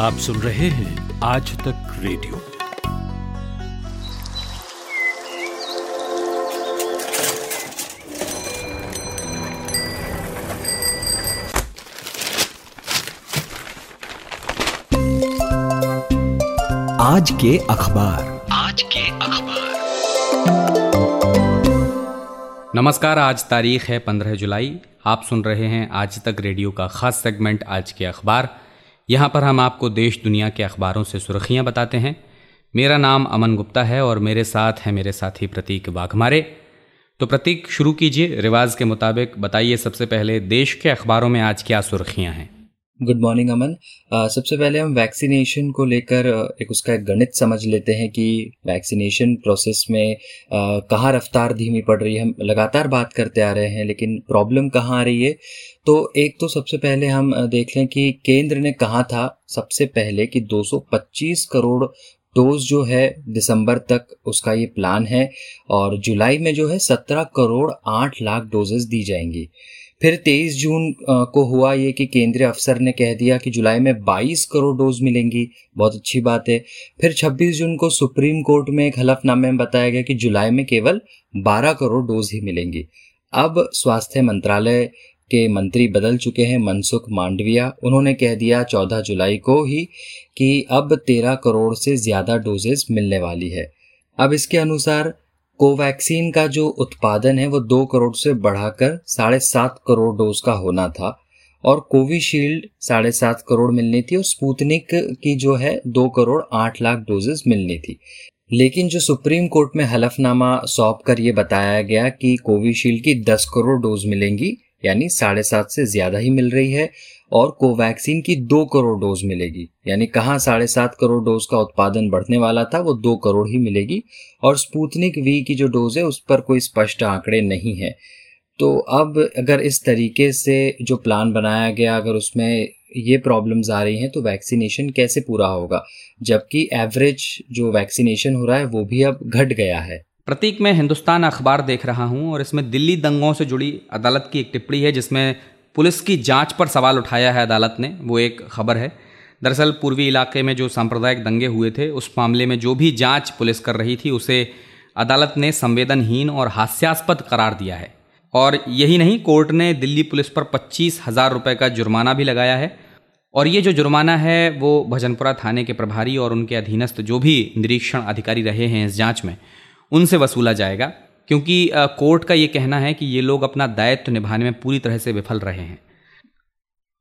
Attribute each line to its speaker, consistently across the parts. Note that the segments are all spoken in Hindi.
Speaker 1: आप सुन रहे हैं आज तक रेडियो।
Speaker 2: आज के अखबार।
Speaker 3: आज के अखबार।
Speaker 4: नमस्कार आज तारीख है पंद्रह जुलाई। आप सुन रहे हैं आज तक रेडियो का खास सेगमेंट आज के अखबार। यहाँ पर हम आपको देश दुनिया के अखबारों से सुर्खियाँ बताते हैं। मेरा नाम अमन गुप्ता है और मेरे साथ है मेरे साथी प्रतीक वाघमारे। तो प्रतीक, शुरू कीजिए। रिवाज के मुताबिक बताइए सबसे पहले देश के अखबारों में आज क्या सुर्खियाँ हैं।
Speaker 5: गुड मॉर्निंग अमन सबसे पहले हम वैक्सीनेशन को लेकर एक उसका एक गणित समझ लेते हैं कि वैक्सीनेशन प्रोसेस में कहाँ रफ्तार धीमी पड़ रही है। हम लगातार बात करते आ रहे हैं, लेकिन प्रॉब्लम कहाँ आ रही है? तो एक तो सबसे पहले हम देख लें कि केंद्र ने कहा था सबसे पहले कि 225 करोड़ डोज जो है दिसंबर तक उसका ये प्लान है और जुलाई में जो है 17 करोड़ 8 लाख डोजेस दी जाएँगी। फिर 23 जून को हुआ ये कि केंद्रीय अफसर ने कह दिया कि जुलाई में 22 करोड़ डोज मिलेंगी। बहुत अच्छी बात है। फिर 26 जून को सुप्रीम कोर्ट में एक हलफनामे में बताया गया कि जुलाई में केवल 12 करोड़ डोज ही मिलेंगी। अब स्वास्थ्य मंत्रालय के मंत्री बदल चुके हैं मनसुख मांडविया। उन्होंने कह दिया 14 जुलाई को ही कि अब 13 करोड़ से ज़्यादा डोजेस मिलने वाली है। अब इसके अनुसार कोवैक्सीन का जो उत्पादन है वो दो करोड़ से बढ़ाकर साढ़े सात करोड़ डोज का होना था और कोविशील्ड साढ़े सात करोड़ मिलनी थी और स्पूतनिक की जो है दो करोड़ आठ लाख डोजेस मिलनी थी। लेकिन जो सुप्रीम कोर्ट में हलफनामा सौंप कर ये बताया गया कि कोविशील्ड की दस करोड़ डोज मिलेंगी, यानी साढ़े सात से ज़्यादा ही मिल रही है और कोवैक्सीन की दो करोड़ डोज मिलेगी। यानी कहाँ साढ़े सात करोड़ डोज का उत्पादन बढ़ने वाला था, वो दो करोड़ ही मिलेगी। और स्पूतनिक वी की जो डोज है, उस पर कोई स्पष्ट आंकड़े नहीं है। तो अब अगर इस तरीके से जो प्लान बनाया गया, अगर उसमें ये प्रॉब्लम्स आ रही हैं तो वैक्सीनेशन कैसे पूरा होगा? जबकि एवरेज जो वैक्सीनेशन हो रहा है, वो भी अब घट गया है।
Speaker 4: प्रतीक, मैं हिंदुस्तान अखबार देख रहा हूँ और इसमें दिल्ली दंगों से जुड़ी अदालत की एक टिप्पणी है, जिसमें पुलिस की जाँच पर सवाल उठाया है अदालत ने, वो एक खबर है। दरअसल पूर्वी इलाके में जो सांप्रदायिक दंगे हुए थे, उस मामले में जो भी जाँच पुलिस कर रही थी, उसे अदालत ने संवेदनहीन और हास्यास्पद करार दिया है। और यही नहीं, कोर्ट ने दिल्ली पुलिस पर पच्चीस हज़ार रुपये का जुर्माना भी लगाया है। और ये जो जुर्माना है, वो भजनपुरा थाने के प्रभारी और उनके अधीनस्थ जो भी निरीक्षण अधिकारी रहे हैं इस जाँच में, उनसे वसूला जाएगा। क्योंकि कोर्ट का ये कहना है कि ये लोग अपना दायित्व निभाने में पूरी तरह से विफल रहे हैं।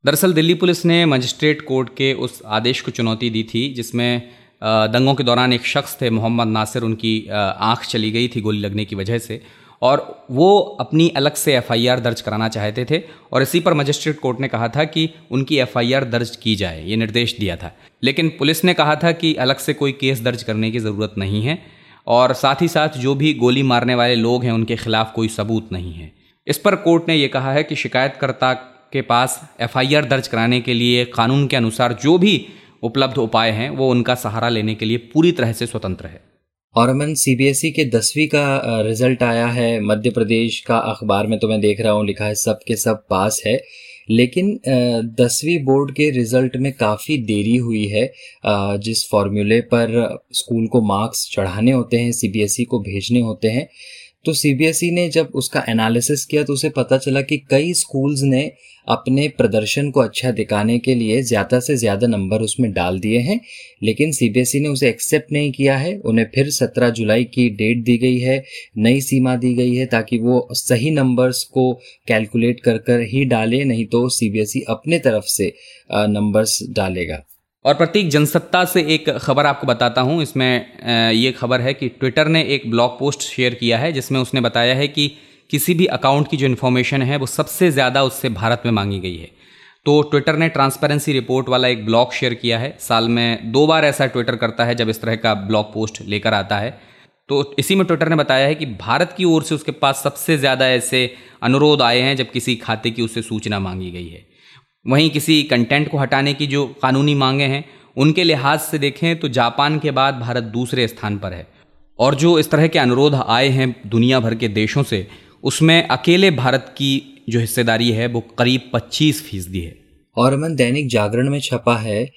Speaker 4: दरअसल दिल्ली पुलिस ने मजिस्ट्रेट कोर्ट के उस आदेश को चुनौती दी थी, जिसमें दंगों के दौरान एक शख्स थे, मोहम्मद नासिर, उनकी आँख चली गई थी गोली लगने की वजह से। और वो अपनी अलग से एफआईआर दर्ज कराना चाहते थे, और इसी पर मजिस्ट्रेट कोर्ट ने कहा था कि उनकी एफआईआर दर्ज की जाए, ये निर्देश दिया था। लेकिन पुलिस ने कहा था कि अलग से कोई केस दर्ज करने की ज़रूरत नहीं है। और साथ ही साथ जो भी गोली मारने वाले लोग हैं, उनके खिलाफ कोई सबूत नहीं है। इस पर कोर्ट ने यह कहा है कि शिकायतकर्ता के पास एफआईआर दर्ज कराने के लिए, कानून के अनुसार जो भी उपलब्ध उपाय हैं, वो उनका सहारा लेने के लिए पूरी तरह से स्वतंत्र है।
Speaker 5: और अमन सीबीएसई के दसवीं का रिज़ल्ट आया है। मध्य प्रदेश का अखबार में तो मैं देख रहा हूँ, लिखा है, सब के सब पास है। लेकिन दसवीं बोर्ड के रिज़ल्ट में काफ़ी देरी हुई है। जिस फॉर्मूले पर स्कूल को मार्क्स चढ़ाने होते हैं, सीबीएसई को भेजने होते हैं तो सीबीएसई ने जब उसका एनालिसिस किया तो उसे पता चला कि कई स्कूल्स ने अपने प्रदर्शन को अच्छा दिखाने के लिए ज़्यादा से ज़्यादा नंबर उसमें डाल दिए हैं, लेकिन सीबीएसई ने उसे एक्सेप्ट नहीं किया है। उन्हें फिर 17 जुलाई की डेट दी गई है, नई सीमा दी गई है ताकि वो सही नंबर्स को कैलकुलेट कर कर ही डाले, नहीं तो सीबीएसई अपने तरफ़ से नंबर्स डालेगा।
Speaker 4: और प्रतीक जनसत्ता से एक खबर आपको बताता हूँ। इसमें ये खबर है कि ट्विटर ने एक ब्लॉग पोस्ट शेयर किया है, जिसमें उसने बताया है कि किसी भी अकाउंट की जो इन्फॉर्मेशन है, वो सबसे ज़्यादा उससे भारत में मांगी गई है। तो ट्विटर ने ट्रांसपेरेंसी रिपोर्ट वाला एक ब्लॉग शेयर किया है। साल में दो बार ऐसा ट्विटर करता है, जब इस तरह का ब्लॉग पोस्ट लेकर आता है। तो इसी में ट्विटर ने बताया है कि भारत की ओर से उसके पास सबसे ज़्यादा ऐसे अनुरोध आए हैं, जब किसी खाते की उससे सूचना मांगी गई है। वहीं किसी कंटेंट को हटाने की जो कानूनी मांगे हैं, उनके लिहाज से देखें तो जापान के बाद भारत दूसरे स्थान पर है। और जो इस तरह के अनुरोध आए हैं दुनिया भर के देशों से, उसमें अकेले भारत की जो हिस्सेदारी है, वो करीब 25 फ़ीसदी है।
Speaker 5: और अमन, दैनिक जागरण में छपा है,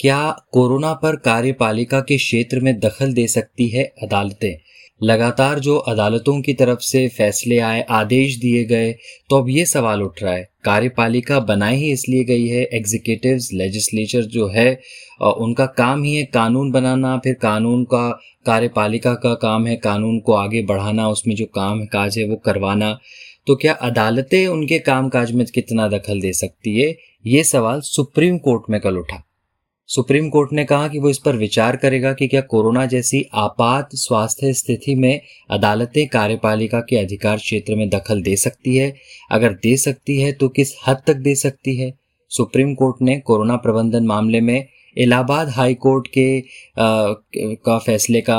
Speaker 5: क्या कोरोना पर कार्यपालिका के क्षेत्र में दखल दे सकती है अदालतें? लगातार जो अदालतों की तरफ़ से फैसले आए, आदेश दिए गए तो अब ये सवाल उठ रहा है। कार्यपालिका बनाई ही इसलिए गई है एग्जीक्यूटिव्स लेजिस्लेचर जो है उनका काम ही है कानून बनाना, फिर कानून का, कार्यपालिका का काम है कानून को आगे बढ़ाना, उसमें जो काम काज है वो करवाना। तो क्या अदालतें उनके काम काज में कितना दखल दे सकती है? ये सवाल सुप्रीम कोर्ट में कल उठा। सुप्रीम कोर्ट ने कहा कि वो इस पर विचार करेगा कि क्या कोरोना जैसी आपात स्वास्थ्य स्थिति में अदालतें कार्यपालिका के अधिकार क्षेत्र में दखल दे सकती है? अगर दे सकती है तो किस हद तक दे सकती है? सुप्रीम कोर्ट ने कोरोना प्रबंधन मामले में इलाहाबाद हाई कोर्ट के आ, का फैसले का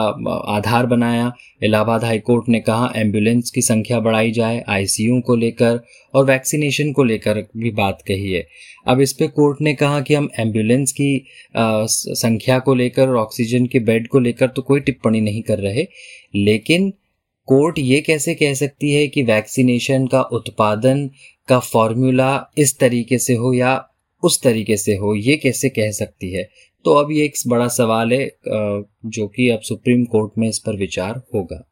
Speaker 5: आधार बनाया। इलाहाबाद हाई कोर्ट ने कहा एंबुलेंस की संख्या बढ़ाई जाए आईसीयू को लेकर और वैक्सीनेशन को लेकर भी बात कही है। अब इस पे कोर्ट ने कहा कि हम एंबुलेंस की आ, संख्या को लेकर और ऑक्सीजन के बेड को लेकर तो कोई टिप्पणी नहीं कर रहे लेकिन कोर्ट ये कैसे कह सकती है कि वैक्सीनेशन का उत्पादन का फॉर्मूला इस तरीके से हो या उस तरीके से हो, ये कैसे कह सकती है? तो अब ये एक बड़ा सवाल है जो कि अब सुप्रीम कोर्ट में इस पर विचार होगा।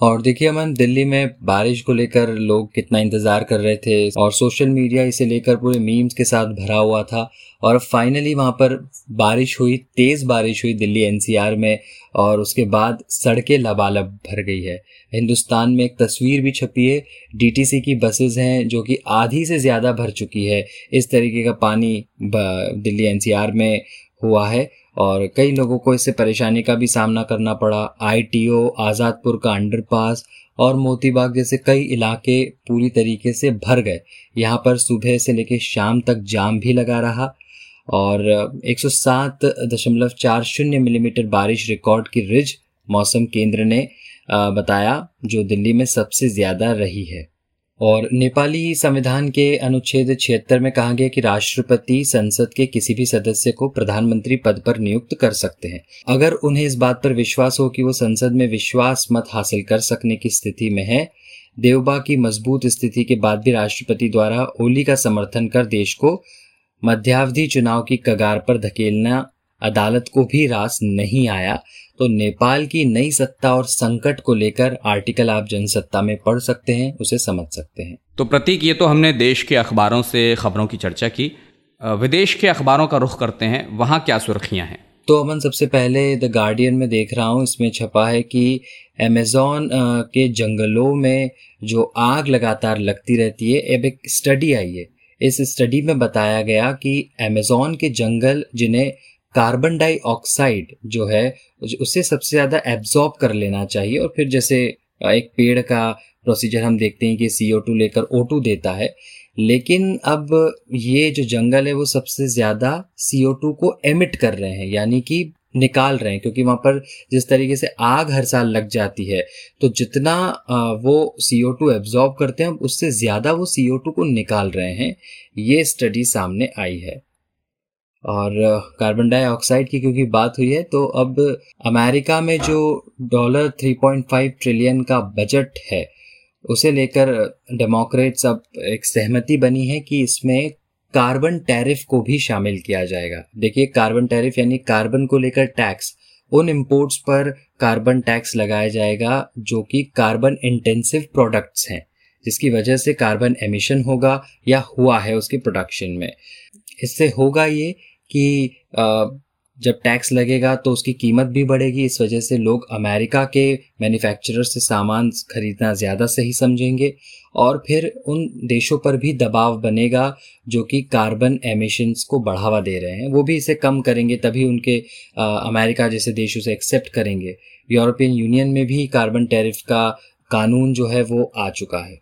Speaker 5: और देखिए अमन, दिल्ली में बारिश को लेकर लोग कितना इंतज़ार कर रहे थे और सोशल मीडिया इसे लेकर पूरे मीम्स के साथ भरा हुआ था। और फाइनली वहाँ पर बारिश हुई, तेज़ बारिश हुई दिल्ली एनसीआर में और उसके बाद सड़कें लबालब भर गई है। हिंदुस्तान में एक तस्वीर भी छपी है डीटीसी की बसेज हैं जो कि आधी से ज़्यादा भर चुकी है। इस तरीके का पानी दिल्ली एनसीआर में हुआ है। और कई लोगों को इससे परेशानी का भी सामना करना पड़ा। आईटीओ, आज़ादपुर का अंडरपास और मोतीबाग जैसे कई इलाके पूरी तरीके से भर गए। यहाँ पर सुबह से लेकर शाम तक जाम भी लगा रहा और 107.40 मिलीमीटर बारिश रिकॉर्ड की रिज मौसम केंद्र ने बताया, जो दिल्ली में सबसे ज़्यादा रही है। और नेपाली संविधान के अनुच्छेद छिहत्तर में कहा गया कि राष्ट्रपति संसद के किसी भी सदस्य को प्रधानमंत्री पद पर नियुक्त कर सकते हैं। अगर उन्हें इस बात पर विश्वास हो कि वो संसद में विश्वास मत हासिल कर सकने की स्थिति में है, देवबा की मज़बूत स्थिति के बाद भी राष्ट्रपति द्वारा ओली का समर्थन कर देश को मध्यावधि चुनाव की कगार पर धकेलना अदालत को भी रास नहीं आया तो नेपाल की नई सत्ता और संकट को लेकर आर्टिकल आप जनसत्ता में पढ़ सकते हैं उसे समझ सकते हैं।
Speaker 4: तो प्रतीक ये तो हमने देश के अखबारों से खबरों की चर्चा की। विदेश के अखबारों का रुख करते हैं वहाँ क्या सुर्खियाँ हैं?
Speaker 5: तो अमन सबसे पहले द गार्डियन में देख रहा हूँ इसमें छपा है कि अमेजोन के जंगलों में जो आग लगातार लगती रहती है अब एक स्टडी आई है। इस स्टडी में बताया गया कि अमेजोन के जंगल जिन्हें कार्बन डाइऑक्साइड जो है, उसे सबसे ज़्यादा एब्जॉर्ब कर लेना चाहिए और फिर जैसे एक पेड़ का प्रोसीजर हम देखते हैं कि सी लेकर ओ देता है। लेकिन अब ये जो जंगल है, वो सबसे ज़्यादा सी को एमिट कर रहे हैं, यानी कि निकाल रहे हैं, क्योंकि वहाँ पर जिस तरीके से आग हर साल लग जाती है तो जितना वो सी ओ टू एब्जॉर्ब करते हैं उससे ज़्यादा वो सी ओ टू को निकाल रहे हैं। ये स्टडी सामने आई है। और कार्बन डाइऑक्साइड की क्योंकि बात हुई है तो अब अमेरिका में जो डॉलर 3.5 ट्रिलियन का बजट है, उसे लेकर डेमोक्रेट्स अब एक सहमति बनी है कि इसमें कार्बन टैरिफ को भी शामिल किया जाएगा। देखिए कार्बन टैरिफ यानी कार्बन को लेकर टैक्स उन इंपोर्ट्स पर कार्बन टैक्स लगाया जाएगा जो कि कार्बन इंटेंसिव प्रोडक्ट्स हैं, जिसकी वजह से कार्बन एमिशन होगा या हुआ है उसके प्रोडक्शन में। इससे होगा ये कि जब टैक्स लगेगा तो उसकी कीमत भी बढ़ेगी इस वजह से लोग अमेरिका के मैन्युफैक्चरर से सामान खरीदना ज़्यादा सही समझेंगे और फिर उन देशों पर भी दबाव बनेगा जो कि कार्बन एमिशंस को बढ़ावा दे रहे हैं। वो भी इसे कम करेंगे तभी उनके आ, अमेरिका जैसे देश उसे एक्सेप्ट करेंगे। यूरोपियन यूनियन में भी कार्बन टैरिफ का कानून जो है वो आ चुका है।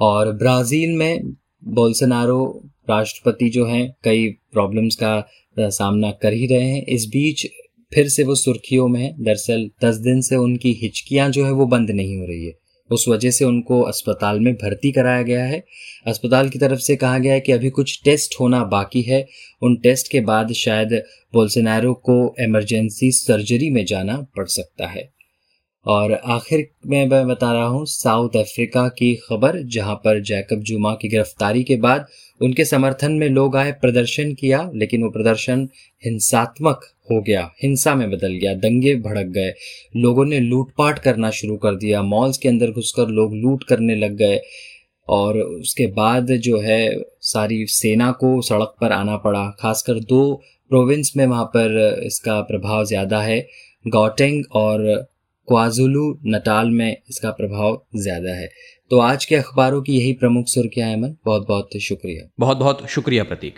Speaker 5: और ब्राज़ील में बोल्सनारो राष्ट्रपति जो हैं, कई प्रॉब्लम्स का सामना कर ही रहे हैं। इस बीच फिर से वो सुर्खियों में है। दरअसल दस दिन से उनकी हिचकियाँ जो है वो बंद नहीं हो रही है। उस वजह से उनको अस्पताल में भर्ती कराया गया है। अस्पताल की तरफ़ से कहा गया है कि अभी कुछ टेस्ट होना बाकी है। उन टेस्ट के बाद शायद बोल्सनारो को इमरजेंसी सर्जरी में जाना पड़ सकता है। और आखिर में मैं बता रहा हूँ, साउथ अफ्रीका की खबर, जहाँ पर जैकब जुमा की गिरफ्तारी के बाद उनके समर्थन में लोग आए, प्रदर्शन किया, लेकिन वो प्रदर्शन हिंसात्मक हो गया, हिंसा में बदल गया, दंगे भड़क गए। लोगों ने लूटपाट करना शुरू कर दिया मॉल्स के अंदर घुसकर लोग लूट करने लग गए और उसके बाद जो है, सारी सेना को सड़क पर आना पड़ा। खासकर दो प्रोविंस में वहाँ पर इसका प्रभाव ज़्यादा है गौटेंग और क्वाजुलू नटाल में इसका प्रभाव ज़्यादा है। तो आज के अखबारों की यही प्रमुख सुर्खियाँ हैं मन बहुत बहुत शुक्रिया।
Speaker 4: बहुत बहुत शुक्रिया प्रतीक।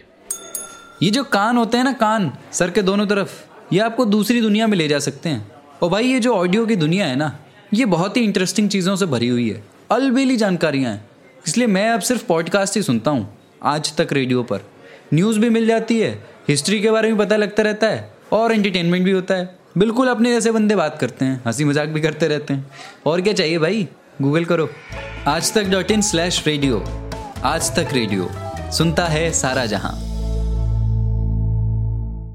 Speaker 6: ये जो कान होते हैं ना, कान, सर के दोनों तरफ़, ये आपको दूसरी दुनिया में ले जा सकते हैं। और भाई, ये जो ऑडियो की दुनिया है ना, ये बहुत ही इंटरेस्टिंग चीज़ों से भरी हुई है। अलबेली जानकारियाँ हैं। इसलिए मैं अब सिर्फ़ पॉडकास्ट ही सुनता हूँ, आज तक रेडियो पर। न्यूज़ भी मिल जाती है हिस्ट्री के बारे में पता लगता रहता है, और एंटरटेनमेंट भी होता है। बिल्कुल अपने जैसे बंदे बात करते हैं हँसी मज़ाक भी करते रहते हैं। और क्या चाहिए भाई? गूगल करो। आज तक डॉट इन स्लैश रेडियो। आज तक रेडियो। सुनता है सारा जहाँ।